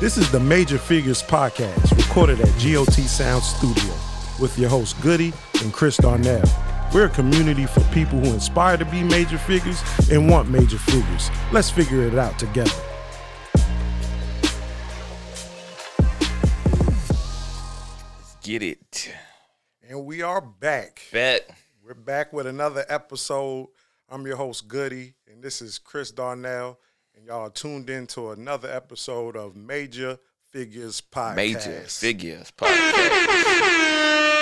This is the Major Figures Podcast, recorded at GOT Sound Studio with your hosts Goody and Chris Darnell. We're a community for people who inspire to be major figures and want major figures. Let's figure it out together. Let's get it. And we are back. Bet. We're back with another episode. I'm your host Goody, and this is Chris Darnell, and y'all are tuned in to another episode of Major Figures Podcast. Major figures podcast.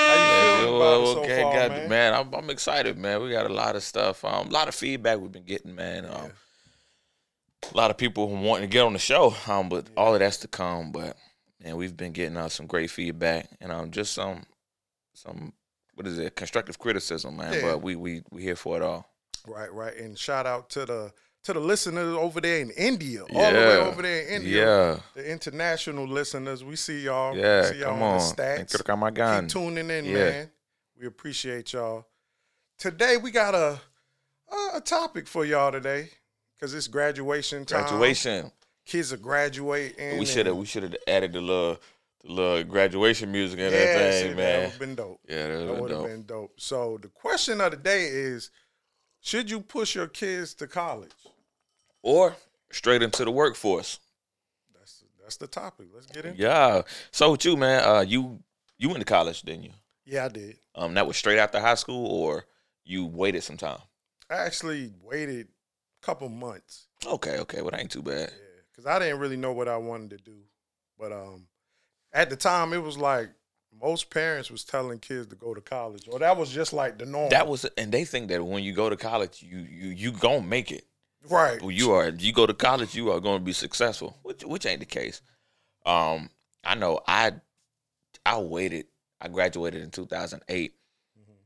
How you feeling about so okay, far, man? man. I'm, I'm excited, man. We got a lot of stuff. Um, a lot of feedback we've been getting, man. Um, a lot of people wanting to get on the show. Um, but all of that's to come. But man, we've been getting uh, some great feedback, and um, just some some what is it? Constructive criticism, man. Yeah. But we we we here for it all. Right, right. And shout out to the to the listeners over there in India, all the way Yeah. over there in India. Yeah, The international listeners, we see y'all. yeah. see y'all Come on the stats. Think of my gun. Keep tuning in, Yeah. man. We appreciate y'all. Today we got a a, topic for y'all today because it's graduation time. Graduation. Kids are graduating. We should have we should have added the little the little graduation music and Yeah, that see, thing, that man. would have been dope. Yeah, that That would have been dope. So the question of the day is: Should you push your kids to college? Or straight into the workforce. That's that's the topic. Let's get in. Yeah. So with you, man, uh, you you went to college, didn't you? Yeah, I did. Um, that was straight after high school, or you waited some time. I actually waited a couple months. Okay, okay, well, that ain't too bad. Yeah, because I didn't really know what I wanted to do. But um, at the time, it was like most parents was telling kids to go to college, or that was just like the norm. That was, and they think that when you go to college, you you you gonna make it. Right. Well, you are. You go to college, you are going to be successful, which which ain't the case. Um, I know. I I waited. I graduated in 2008,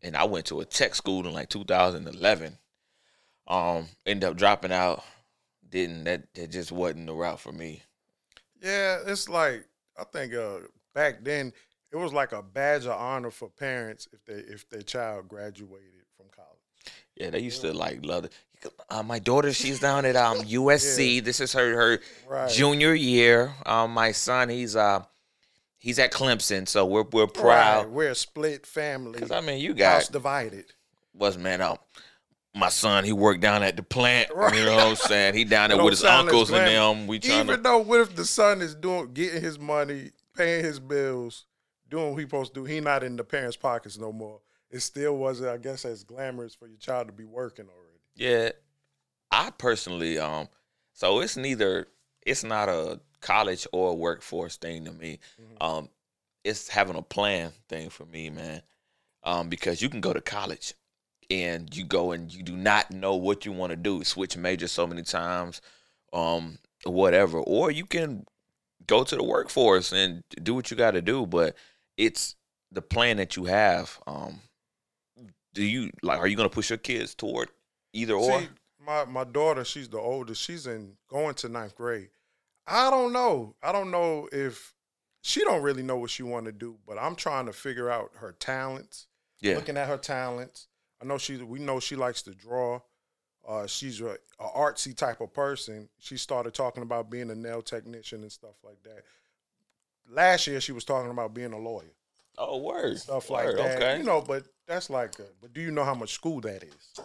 and I went to a tech school in like 2011. Um, ended up dropping out. Didn't that? That just wasn't the route for me. Yeah, it's like I think uh, back then it was like a badge of honor for parents if they if their child graduated. Yeah, they used to like love it. Uh, my daughter, she's down at um USC. This is her her Right. junior year. Um, my son, he's uh he's at Clemson, so we're we're proud. Right, We're a split family. Cause I mean, you got divided. was man up. My son, he worked down at the plant. Right. You know what I'm saying? He down there with his uncles and them. We trying Even to. though what if the son is doing getting his money, paying his bills, doing what he supposed to do, he not in the parents' pockets no more. It still wasn't, I guess, as glamorous for your child to be working already. Yeah, I personally um. So it's neither. It's not a college or a workforce thing to me. Mm-hmm. Um, it's having a plan thing for me, man. Um, because you can go to college and you go and you do not know what you want to do, switch majors so many times, um, whatever, or you can go to the workforce and do what you got to do. But it's the plan that you have. Um, do you like? Are you gonna push your kids toward either or? My my daughter, she's the oldest. She's in going to ninth grade. I don't know. I don't know if she don't really know what she want to do, but I'm trying to figure out her talents. yeah, Looking at her talents, I know she. We know she likes to draw. Uh, she's a, a artsy type of person. She started talking about being a nail technician and stuff like that. Last year, she was talking about being a lawyer, Oh, word. stuff like that. Okay. You know, but that's like. A, but do you know how much school that is?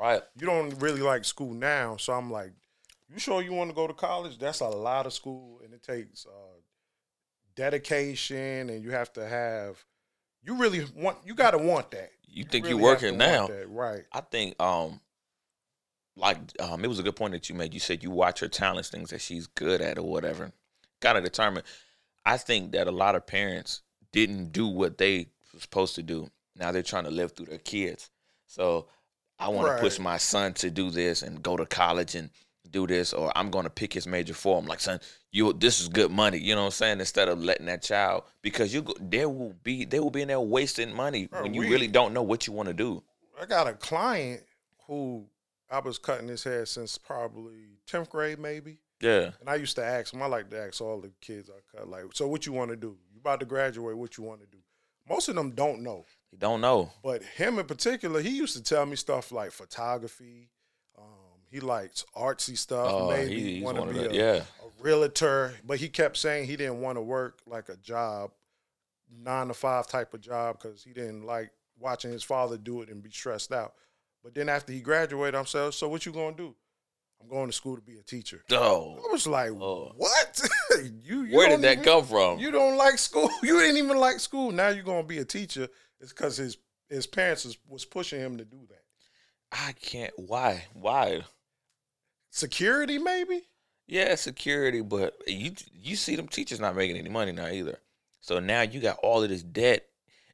right. you don't really like school now. So I'm like, you sure you want to go to college? That's a lot of school, and it takes uh, dedication, and you have to have. You really want. You got to want that. You think really you working now? that, right? I think um like um it was a good point that you made. You said you watch her talents, things that she's good at or whatever. Kind of determine. I think that a lot of parents didn't do what they were supposed to do. Now they're trying to live through their kids. So I want to push my son to do this and go to college and do this, or I'm going to pick his major for him. Like, son, you this is good money. You know what I'm saying? Instead of letting that child, because you go, there will be they will be in there wasting money Bro, when you we- really don't know what you want to do. I got a client who I was cutting his hair since probably tenth grade, maybe. Yeah. And I used to ask him. I like to ask all the kids I cut, like, so what you want to do? You about to graduate? What you want to do? Most of them don't know. You don't know. But him in particular, he used to tell me stuff like photography. Um, he likes artsy stuff. Oh, maybe he- he's want to be the- a, yeah. a realtor, but he kept saying he didn't want to work like a job, nine to five type of job, because he didn't like watching his father do it and be stressed out. But then after he graduated, I'm saying, so what you gonna do? I'm going to school to be a teacher. Oh, I was like, Oh. what? you, you where did that even- come from? You don't like school. You didn't even like school. Now you're gonna be a teacher. It's because his his parents is, was pushing him to do that. I can't. Why? Why? Security, maybe. Yeah, security, but you you see them teachers not making any money now either. So now you got all of this debt,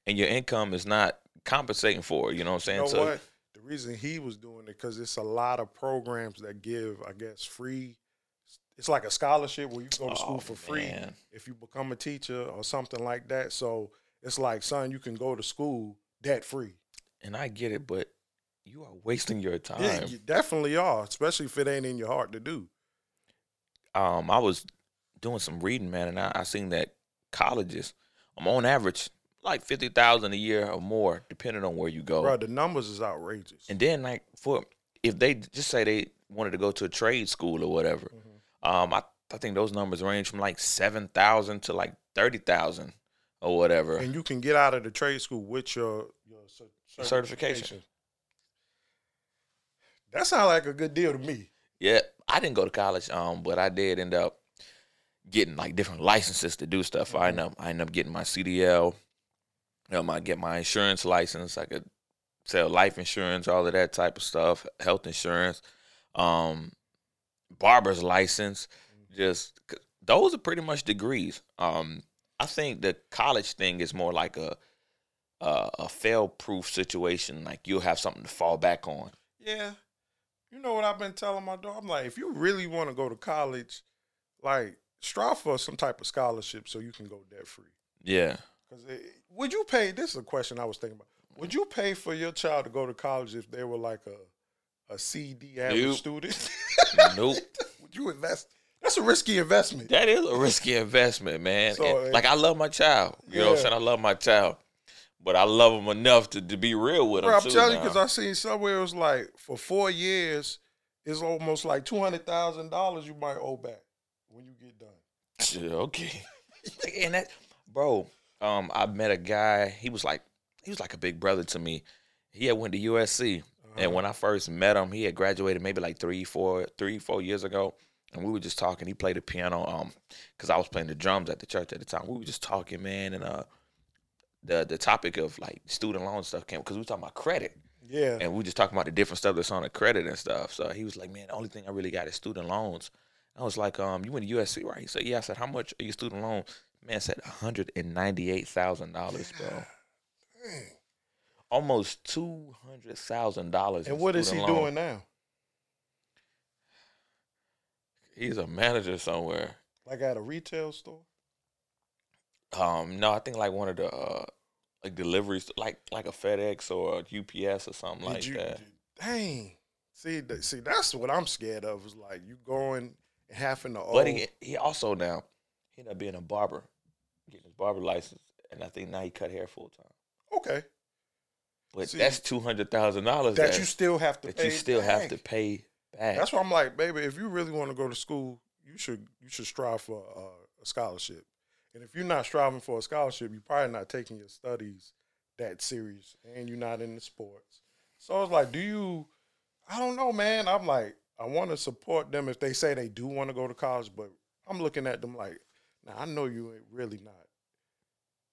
and your income is not compensating for it. You know what I'm saying? You know so what? The reason he was doing it because it's a lot of programs that give, I guess, free. It's like a scholarship where you go to school Oh, for free man. if you become a teacher or something like that. So it's like, son, you can go to school debt free. and I get it, but you are wasting your time. Yeah, you definitely are, especially if it ain't in your heart to do. um, I was doing some reading, man, and I, I seen that colleges, I'm on average, like fifty thousand a year or more, depending on where you go. Bro, the numbers is outrageous. And then, like, for if they just say they wanted to go to a trade school or whatever, Mhm. um, I, I think those numbers range from like seven thousand to like thirty thousand or whatever. and you can get out of the trade school with your your cer- Certification. That sounds like a good deal to me. Yeah, I didn't go to college, um, but I did end up getting like different licenses to do stuff. I end up I ended up getting my CDL. Um, I get my insurance license. I could sell life insurance, all of that type of stuff, health insurance, um, barber's license. Just those are pretty much degrees. Um, I think the college thing is more like a a, a fail proof situation. Like you'll have something to fall back on. Yeah. You know what I've been telling my daughter? I'm like, if you really want to go to college, like strive for some type of scholarship so you can go debt free. Yeah. Because would you pay? This is a question I was thinking about. Would you pay for your child to go to college if they were like a a CD average Nope. student? Nope. would you invest? That's a risky investment. That is a risky investment, man. So, And, like I love my child. You know what I'm saying? I love my child. But I love him enough to, to be real with him. Bro, I'm telling you because I seen somewhere it was like for four years, it's almost like two hundred thousand dollars you might owe back when you get done. Okay. and that bro, um, I met a guy, he was like he was like a big brother to me. He had went to USC. And when I first met him, he had graduated maybe like three, four, three, four years ago. And we were just talking. He played the piano, um, because I was playing the drums at the church at the time. We were just talking, man, and uh, the the topic of like student loan stuff came because we were talking about credit, Yeah, and we were just talking about the different stuff that's on the credit and stuff. So he was like, man, the only thing I really got is student loans. I was like, um, you went to USC, right? He said, yeah. I said, how much are your student loan? Man said, one hundred and ninety eight thousand dollars, bro. Dang. Almost two hundred thousand dollars. and what is he doing now? He's a manager somewhere. Like at a retail store? Um, no, I think like one of the uh, like deliveries, like like a FedEx or a UPS or something Did like you- that. Dang. See, th- see, that's what I'm scared of. Is like you going and having to. But he he also now he ended up being a barber, getting his barber license, and I think now he cut hair full time. okay, But See, that's two hundred thousand dollars that that you still have to. that pay you still have to pay back. That's why I'm like, baby, if you really want to go to school, you should you should strive for uh, a scholarship. And if you're not striving for a scholarship, you're probably not taking your studies that serious, and you're not in the sports. So I was like, do you? I don't know, man. I'm like, I want to support them if they say they do want to go to college, but I'm looking at them like, now I know you ain't really not.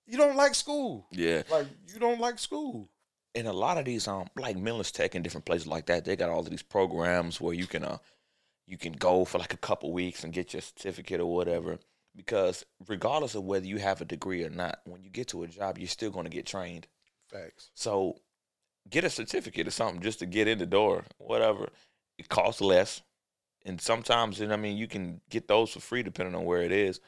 You don't like school. yeah. Like you don't like school. And a lot of these um like Miller's Tech and different places like that, they got all of these programs where you can uh you can go for like a couple weeks and get your certificate or whatever. Because regardless of whether you have a degree or not, when you get to a job, you're still going to get trained. Facts. So get a certificate or something just to get in the door, whatever. It costs less. And sometimes, and I mean, you can get those for free depending on where it is.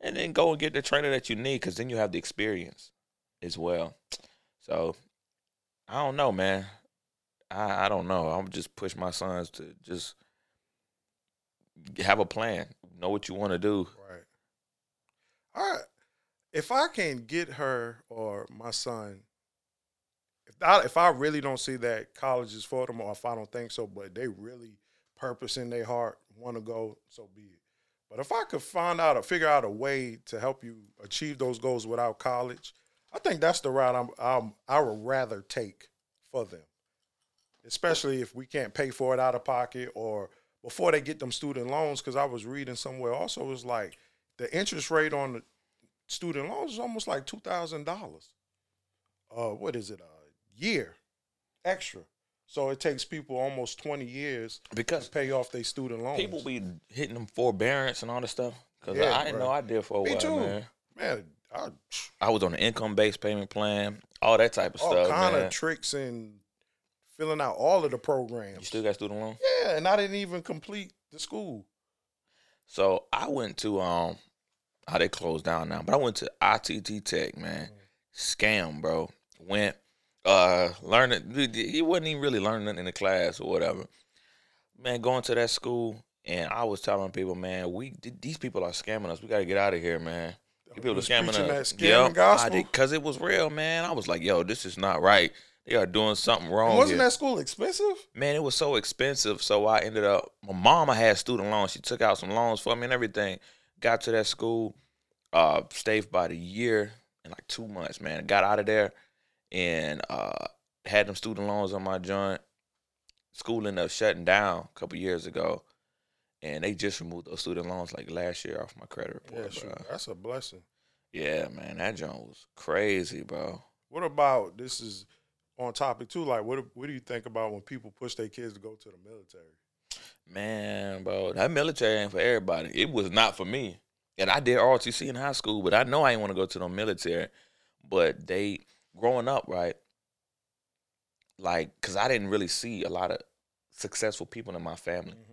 And then go and get the training that you need because then you have the experience as well. So I don't know, man. I, I don't know. I'm just push my sons to just have a plan, know what you want to do. Right. All right. If I can get her or my son, if I, if I really don't see that college is for them, or if I don't think so, but they really purpose in their heart want to go, so be it. But if I could find out or figure out a way to help you achieve those goals without college, I think that's the route I'm, I'm I would rather take for them. Especially if we can't pay for it out of pocket or before they get them student loans. Because I was reading somewhere also, it was like the interest rate on the student loans is almost like two thousand dollars. Uh, what is it? A year extra. So it takes people almost twenty years Because to pay off their student loans. people be hitting them forbearance and all this stuff. Cause Yeah, I didn't bro. know I did for a Me while, too. man. man, I, I was on an income based payment plan, all that type of all stuff, kind man. of tricks and filling out all of the programs. you still got student loans? yeah, and I didn't even complete the school. So I went to um, how they closed down now, but I went to ITT Tech, man. Scam, bro. Went uh learning. He wasn't even really learning nothing in the class or whatever. Man, going to that school, and I was telling people, man, we these people are scamming us. We got to get out of here, man. These people are was scamming preaching us. that scamming gospel? because it was real, man. I was like, yo, this is not right. They are doing something wrong. Wasn't here. that school expensive? Man, it was so expensive. So I ended up. My mama had student loans. She took out some loans for me and everything. Got to that school, uh, stayed for about a year and like two months. Man, got out of there and uh, had them student loans on my joint. School ended up shutting down a couple years ago, and they just removed those student loans like last year off my credit report. Yeah, that's a blessing. Yeah, man, that joint was crazy, bro. What about this? Is on topic too. Like, what what do you think about when people push their kids to go to the military? Man, bro, that military ain't for everybody. It was not for me. And I did ROTC in high school, but I know I didn't want to go to the military. But they, growing up, right, like, because I didn't really see a lot of successful people in my family. Mm-hmm.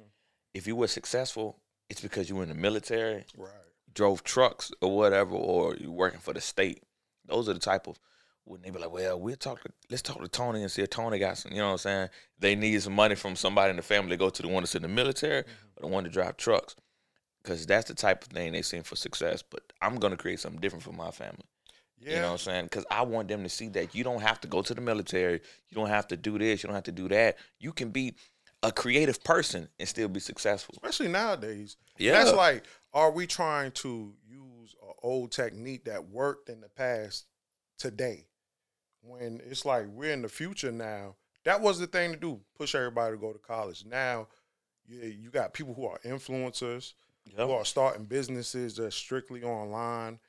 If you were successful, it's because you were in the military, Right. drove trucks or whatever, or you're working for the state. Those are the type of when they be like, well, we'll talk to let's talk to Tony and see if Tony got some, you know what I'm saying? They need some money from somebody in the family to go to the one that's in the military mm-hmm. or the one to drive trucks. Cause that's the type of thing they seem for success. But I'm gonna create something different for my family. Yeah. You know what I'm saying? Because I want them to see that you don't have to go to the military. You don't have to do this. You don't have to do that. You can be a creative person and still be successful. Especially nowadays. Yeah. That's like, are we trying to use an old technique that worked in the past today? When it's like we're in the future now. That was the thing to do. Push everybody to go to college. Now, you, you got people who are influencers, who are starting businesses that's strictly online,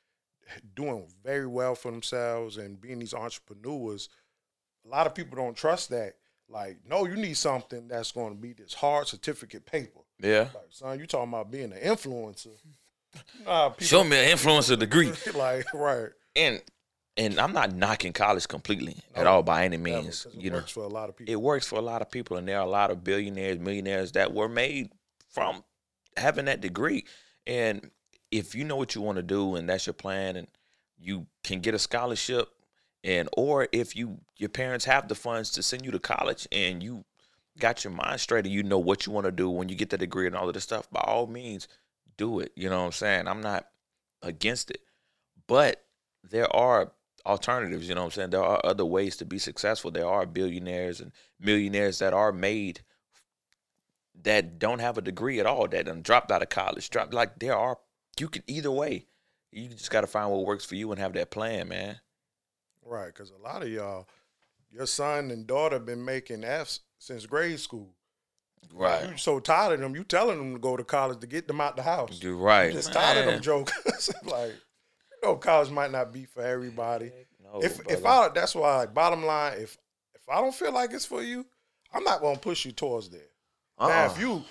doing very well for themselves and being these entrepreneurs. A lot of people don't trust that. Like, no, you need something that's going to be this hard certificate paper. Yeah. Like, son, you talking about being an influencer? Nah, people, Show me an influencer degree. like, right? and and I'm not knocking college completely at all by any Never, means. it You know, works for a lot of people. it works for a lot of people, and there are a lot of billionaires, millionaires that were made from having that degree. And if you know what you want to do and that's your plan, and you can get a scholarship, and or if you your parents have the funds to send you to college, and you got your mind straight, and you know what you want to do when you get the degree and all of this stuff, by all means, do it. You know what I'm saying? I'm not against it, but there are alternatives. You know what I'm saying? There are other ways to be successful. There are billionaires and millionaires that are made that don't have a degree at all, that done dropped out of college. Dropped like there are. You can either way. You just got to find what works for you and have that plan, man. Right, because a lot of y'all, your son and daughter been making Fs since grade school. Right. You so tired of them, you telling them to go to college to get them out the house. You're right. You just tired of them man. jokers. like, you know, college might not be for everybody. No, if if. I that's why like bottom line, if if I don't feel like it's for you, I'm not gonna push you towards there. Now Uh-uh. if uh. you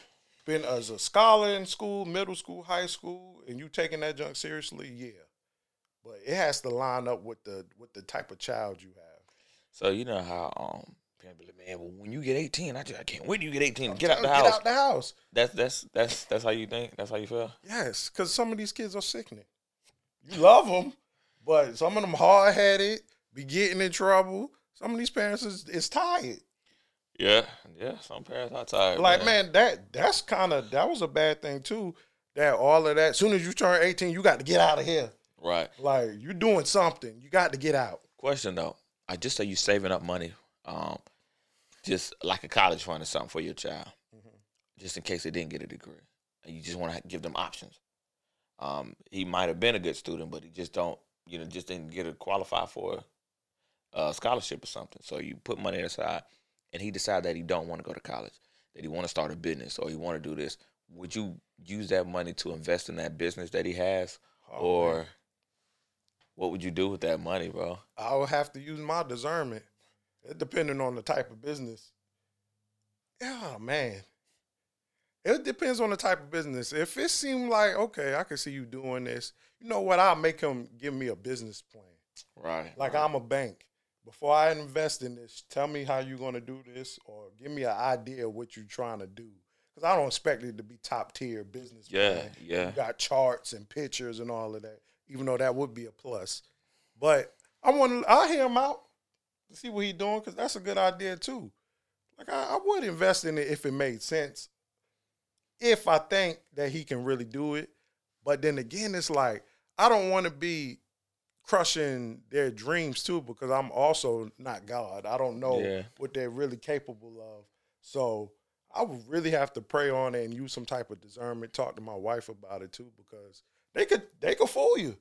been as a scholar in school, middle school, high school, and you taking that junk seriously, yeah. But it has to line up with the with the type of child you have. So you know how um parents be like, man, well, when you get 18, I just I can't wait till you get 18 to get out the house. Get out the house. That's that's that's that's how you think. That's how you feel. Yes, because some of these kids are sickening. You love them, but some of them hard headed, be getting in trouble. Some of these parents is, is tired. Yeah, yeah. Some parents are tired. Like man, that that's kind of that was a bad thing too. That all of that. Soon as you turn eighteen, you got to get out of here. Right. Like you're doing something, you got to get out. Question though, I just say you saving up money, um, just like a college fund or something for your child, Mm-hmm. just in case they didn't get a degree, and you just want to give them options. Um, he might have been a good student, but he just don't, you know, just didn't get a qualify for a scholarship or something. So you put money aside, and he decided that he don't want to go to college, that he want to start a business or he want to do this. Would you use that money to invest in that business that he has, Oh, or man. What would you do with that money, bro? I would have to use my discernment. It depending on the type of business. Yeah, man. It depends on the type of business. If it seemed like okay, I can see you doing this. You know what? I'll make him give me a business plan. Right. Like I'm a bank. Before I invest in this, tell me how you're gonna do this, or give me an idea of what you're trying to do. Because I don't expect it to be top tier business. Yeah, plan. yeah. You got charts and pictures and all of that. Even though that would be a plus, but I want to. I hear him out to see what he's doing because that's a good idea too. Like I, I would invest in it if it made sense. If I think that he can really do it, but then again, it's like I don't want to be crushing their dreams too because I'm also not God. I don't know Yeah. what they're really capable of. So I would really have to pray on it and use some type of discernment. Talk to my wife about it too because they could they could fool you.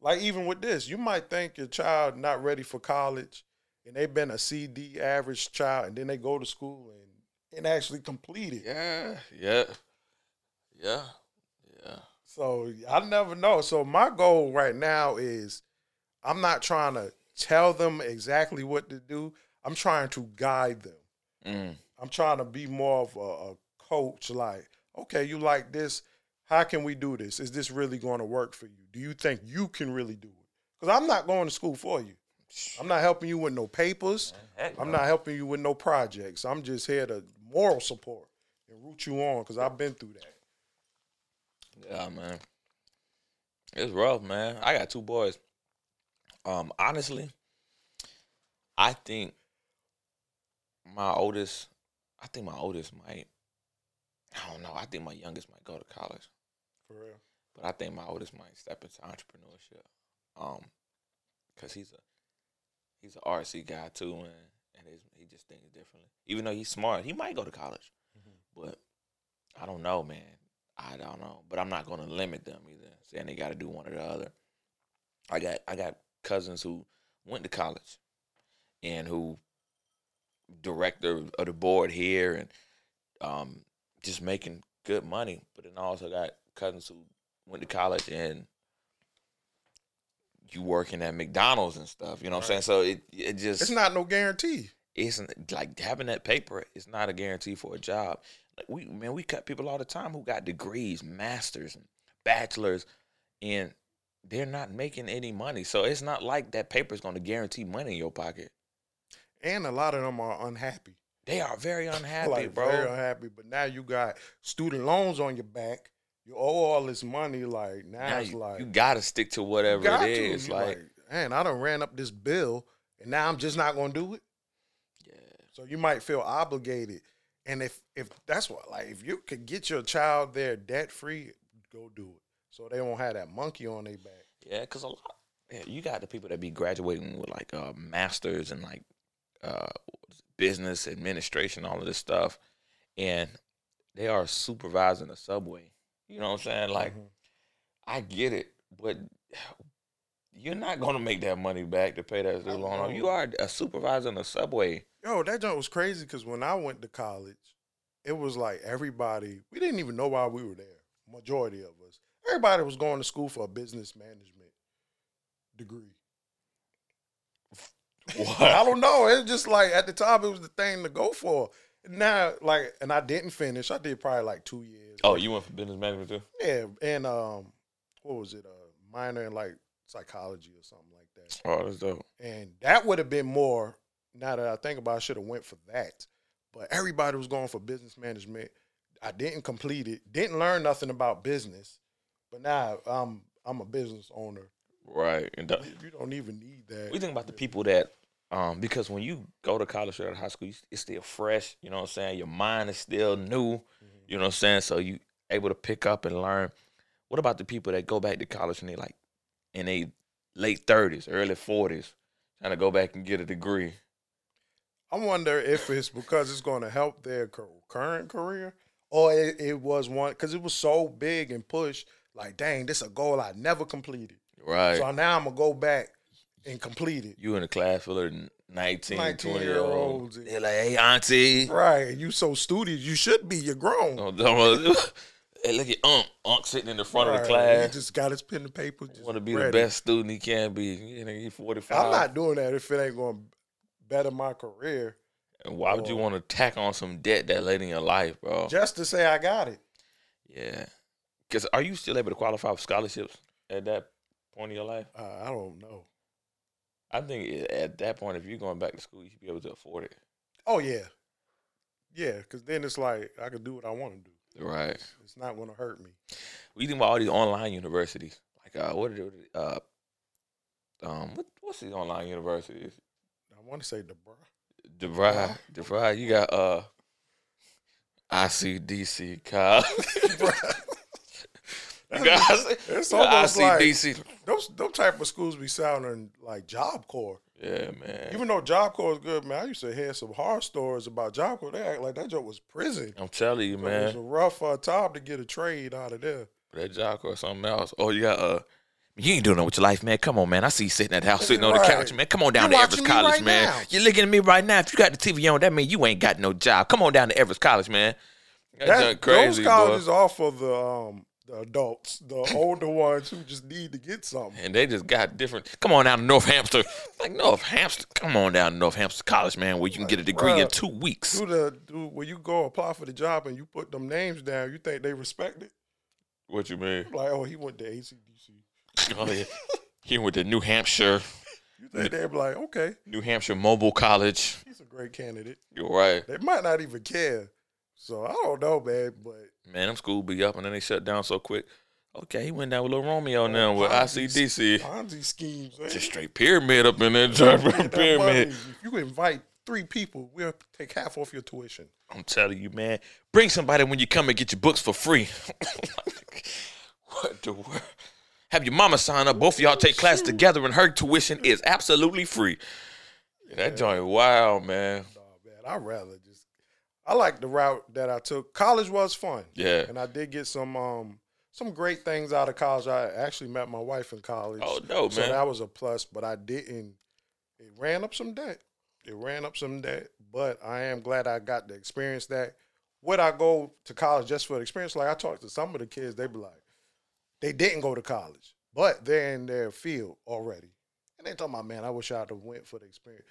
Like even with this, you might think your child not ready for college, and they've been a CD average child, and then they go to school and and actually complete it. Yeah, yeah, yeah, yeah. So I never know. So my goal right now is I'm not trying to tell them exactly what to do. I'm trying to guide them. Mm. I'm trying to be more of a, a coach. Like, okay, you like this. How can we do this? Is this really going to work for you? Do you think you can really do it? Because I'm not going to school for you. I'm not helping you with no papers. Heck I'm no. not helping you with no projects. I'm just here to moral support and root you on because I've been through that. Yeah, man. It's rough, man. I got two boys. Um, honestly, I think my oldest, I think my oldest might. I don't know. I think my youngest might go to college, For real. but I think my oldest might step into entrepreneurship. Um, cause he's a he's a RC guy too, and and his, he just thinks differently. Even though he's smart, he might go to college, but I don't know, man. I don't know, but I'm not going to limit them either, saying they got to do one or the other. I got I got cousins who went to college, and who director of the board here, and um, just making good money. But then I also got cousins who went to college and you working at McDonald's and stuff. You know what I'm saying? So it it just It's not no guarantee. isn't like having that paper is not a guarantee for a job. Like we man, we cut people all the time who got degrees, masters, and bachelors, and they're not making any money. So it's not like that paper is going to guarantee money in your pocket. And a lot of them are unhappy. They are very unhappy, like bro. very unhappy. But now you got student loans on your back. You owe all this money. Like now, now it's you, like you got to stick to whatever got it to. is. You Like, man, I done ran up this bill, and now I'm just not gonna do it. yeah, So you might feel obligated. And if if that's what like if you could get your child there debt free, go do it. So they won't have that monkey on their back. yeah, because a lot. Yeah, you got the people that be graduating with like uh, masters and like uh, business administration, all of this stuff, and they are supervising a subway. You know what I'm saying? Like, Mhm. I get it, but you're not gonna make that money back to pay that student loan. off. You are a supervisor in a subway. Yo, that joint was crazy because when I went to college, it was like everybody, we didn't even know why we were there. Majority of us. Everybody was going to school for a business management degree. I don't know. It's just like at the time it was the thing to go for. Now, like, and I didn't finish. I did probably like two years. Oh, you went for business management too? Yeah, and um, what was it? A minor in like psychology or something like that. Oh, that's dope. And that would have been more. Now that I think about, it, I should have went for that. But everybody was going for business management. I didn't complete it. Didn't learn nothing about business. But now I'm I'm a business owner. Right. And that- You don't even need that. we think about the people that um because when you go to college or out of high school you, it's still fresh you know what i'm saying your mind is still new you know what i'm saying so you able to pick up and learn what about the people that go back to college and they like in they late 30s early 40s trying to go back and get a degree I wonder if it's because it's going to help their current career, or it, it was one because it was so big and pushed. like, dang, this a goal I never completed. Right. So now I'm gonna go back and complete it. you in a class full of 19, 19 20 year olds. They're like, hey, auntie. Right. You so studious, you should be. You're grown. Oh, don't- hey, look at Unc. Unc sitting in the front of the class. He just got his pen and paper. Just Want to be ready. the best student he can be. You know, he's 45. I'm not doing that if it ain't gonna better my career. And why would you want to tack on some debt that late in your life, bro? Just to say I got it. Yeah. Because are you still able to qualify for scholarships at that point in your life? Uh, I don't know. I think at that point, if you're going back to school, you should be able to afford it. Oh yeah, yeah. Because then it's like I can do what I want to do. Right. It's not gonna hurt me. We think about all these online universities. Like, uh, what are they, uh, um, what, what's these online universities? I want to say the bro. DeVry, DeVry, you got uh, ICDC college. It's almost like those those type of schools be sounding like Job Corps. yeah, man. Even though Job Corps is good, man, I used to hear some horror stories about Job Corps. They act like that joke was prison. I'm telling you, So It was a rough uh, time to get a trade out of there. That job or something else. Oh, you got uh. You ain't doing nothing with your life, man. Come on, man. I see you sitting at the house, sitting on the couch, man. Come on down You to Everest College, right man. now. You're looking at me right now. If you got the TV on, that means you ain't got no job. Come on down to Everest College, man. That's That, crazy, those colleges boy. for the um the adults, the older ones who just need to get something. And they just got different. Come on down to North Hampshire. Like North Hampshire. Come on down to North Hampshire College, man, where you can get a degree in two weeks. Do the do when you go apply for the job and you put them names down, you think they respect it? What you mean? Like, oh, he went to ACDC. Oh yeah. He went to New Hampshire, You think they'd be like, okay, New Hampshire Mobile College. he's a great candidate. You're right. They might not even care. So I don't know, man. But Man, them school be up and then they shut down so quick. Okay, he went down with little Romeo now with ICDC. Ponzi schemes. Man. Just straight pyramid up in there, money. pyramid. If you invite three people, we'll take half off your tuition. I'm telling you, man. Bring somebody when you come and get your books for free. what the world? Have your mama sign up. Both of y'all take class together, and her tuition is absolutely free. Yeah, that joint wild, man. Nah, man, I'd rather. I like the route that I took. College was fun. Yeah. and I did get some um some great things out of college. I actually met my wife in college. Oh, dope, so man. So that was a plus. But I didn't. It ran up some debt. It ran up some debt. But I am glad I got to experience that. Would I go to college just for the experience? Like I talked to some of the kids, they be like, they didn't go to college, but they're in their field already, and they talking about, man, I wish I'd have went for the experience.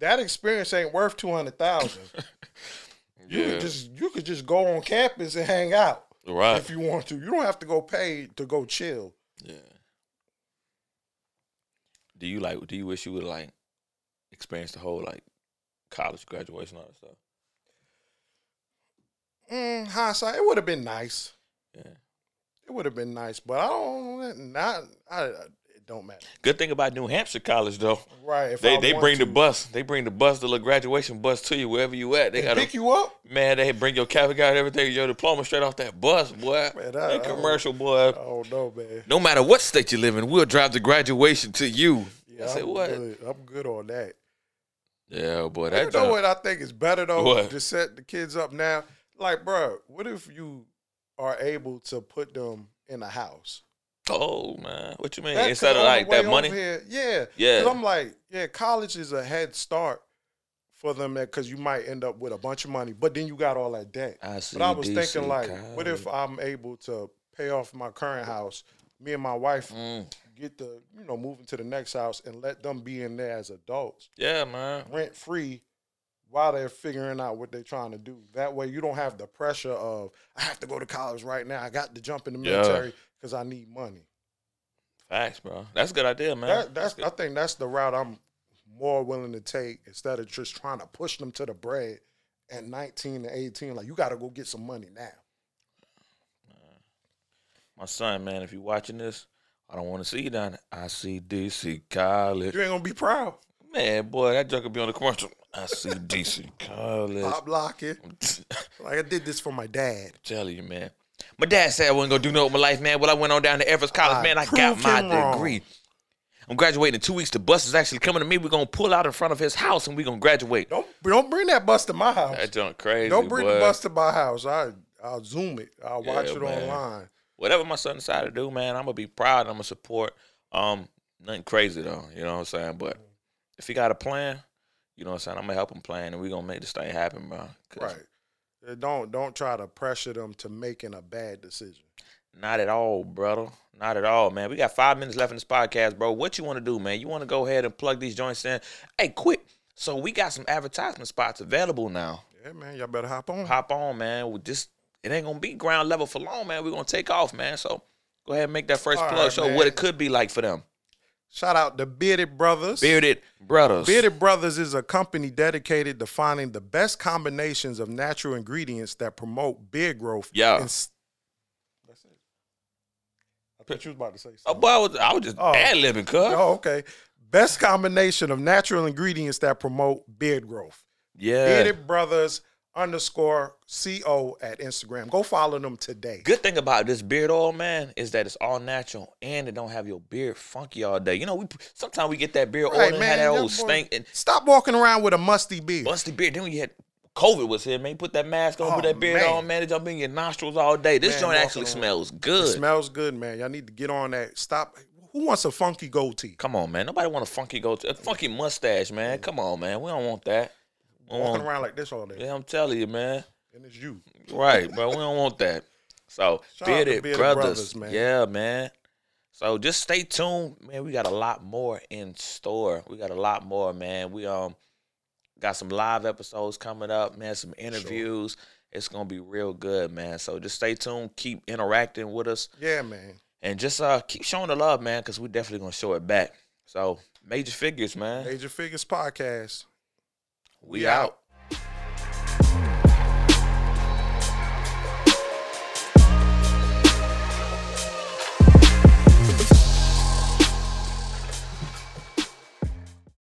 That experience ain't worth two hundred thousand. You Yeah, could just you could just go on campus and hang out right. if you want to. You don't have to go pay to go chill. Yeah. Do you like? Do you wish you would like experience the whole like college graduation all that stuff? Mm, hindsight, it would have been nice. Yeah. It would have been nice, but I don't. Not I. Don't matter. Good thing about New Hampshire College though, Right? They I they bring the bus. They bring the bus, the little graduation bus to you wherever you at. They They got pick you up. man. They bring your category, everything, your diploma straight off that bus, boy. Man, that- that I commercial, boy. I don't know, man. No matter what state you live in, we'll drive the graduation to you. Yeah, I said I'm what? Good. I'm good on that. Yeah, boy, You that know junk- what I think is better though? What? To set the kids up now. Like, bro, what if you are able to put them in a house? Oh man, what you mean? Instead of like that money, Here, yeah, Yeah. 'Cause I'm like, yeah, college is a head start for them because you might end up with a bunch of money, but then you got all that debt. I see. But I was thinking, DC like, what if. I'm able to pay off my current house? Me and my wife Mm, get the, you know, move into the next house and let them be in there as adults, yeah, man. rent free, while they're figuring out what they're trying to do. That way, you don't have the pressure of I have to go to college right now. I got to jump in the military because I need money. Facts, bro. That's a good idea, man. That, that's good. I think that's the route I'm more willing to take instead of just trying to push them to the bread at 19 to 18. Like you got to go get some money now. My son, man, if you're watching this, I don't want to see you down at ICDC College. You ain't gonna be proud. Man, boy, that joke could be on the commercial. ICDC College. Pop locking. Like I did this for my dad. telling you, man. My dad said I wasn't gonna do nothing with my life, man. Well, I went on down to Everest College, I man. I got my him wrong. degree. I'm graduating in two weeks. The bus is actually coming to me. We're gonna pull out in front of his house and we're gonna graduate. Don't don't bring that bus to my house. That junk crazy. Don't bring boy. the bus to my house. I I'll zoom it. I'll watch Yeah, it man. online. whatever my son decided to do, man, I'm gonna be proud. I'm gonna support. Um, nothing crazy though, you know what I'm saying. But if he got a plan, you know what I'm saying, I'm gonna help them plan, and we gonna make this thing happen, bro. Right. Don't don't try to pressure them to making a bad decision. Not at all, brother. Not at all, man. We got five minutes left in this podcast, bro. What you want to do, man? You want to go ahead and plug these joints in? Hey, quick. So we got some advertisement spots available now. Yeah, man, y'all better hop on. Hop on, man. We just it ain't gonna be ground level for long, man. We're gonna take off, man. So go ahead and make that first All plug. right, Show man. what it could be like for them. Shout out to Bearded Brothers. Bearded brothers. Bearded Brothers is a company dedicated to finding the best combinations of natural ingredients that promote beard growth. Yeah. and s- That's it. I thought you was about to say Oh, something. boy, I was, I was just Oh. ad libbing, cuz. Oh, okay. Best combination of natural ingredients that promote beard growth. Yeah. Bearded Brothers underscore co at Instagram. Go follow them today. Good thing about this beard oil, man, is that it's all natural and it don't have your beard funky all day. You know, we sometimes we get that beard oil Right, and man. have that old stink and Stop walking around with a musty beard. Musty beard. Then you had COVID was here, man. You put that mask on, Oh, put that beard man. on, man. It jump in your nostrils all day. This Man, joint actually smells It good. smells good, man. Y'all need to get on that. Stop. Who wants a funky goatee? Come on, man. Nobody want a funky goatee. a funky mustache, man. Come on, man. We don't want that. Walking want- around like this all day. yeah, I'm telling you, man. And it's you. Right, but We don't want that. So Shout bearded, Bearded brothers, Brothers, man. yeah, man. So just stay tuned, man. We got a lot more in store. We got a lot more, man. We um got some live episodes coming up, man. Some interviews. It's gonna be real good, man. So just stay tuned. Keep interacting with us, Yeah, man. and just uh keep showing the love, man, because we're definitely gonna show it back. So major figures, man. Major Figures Podcast. We out.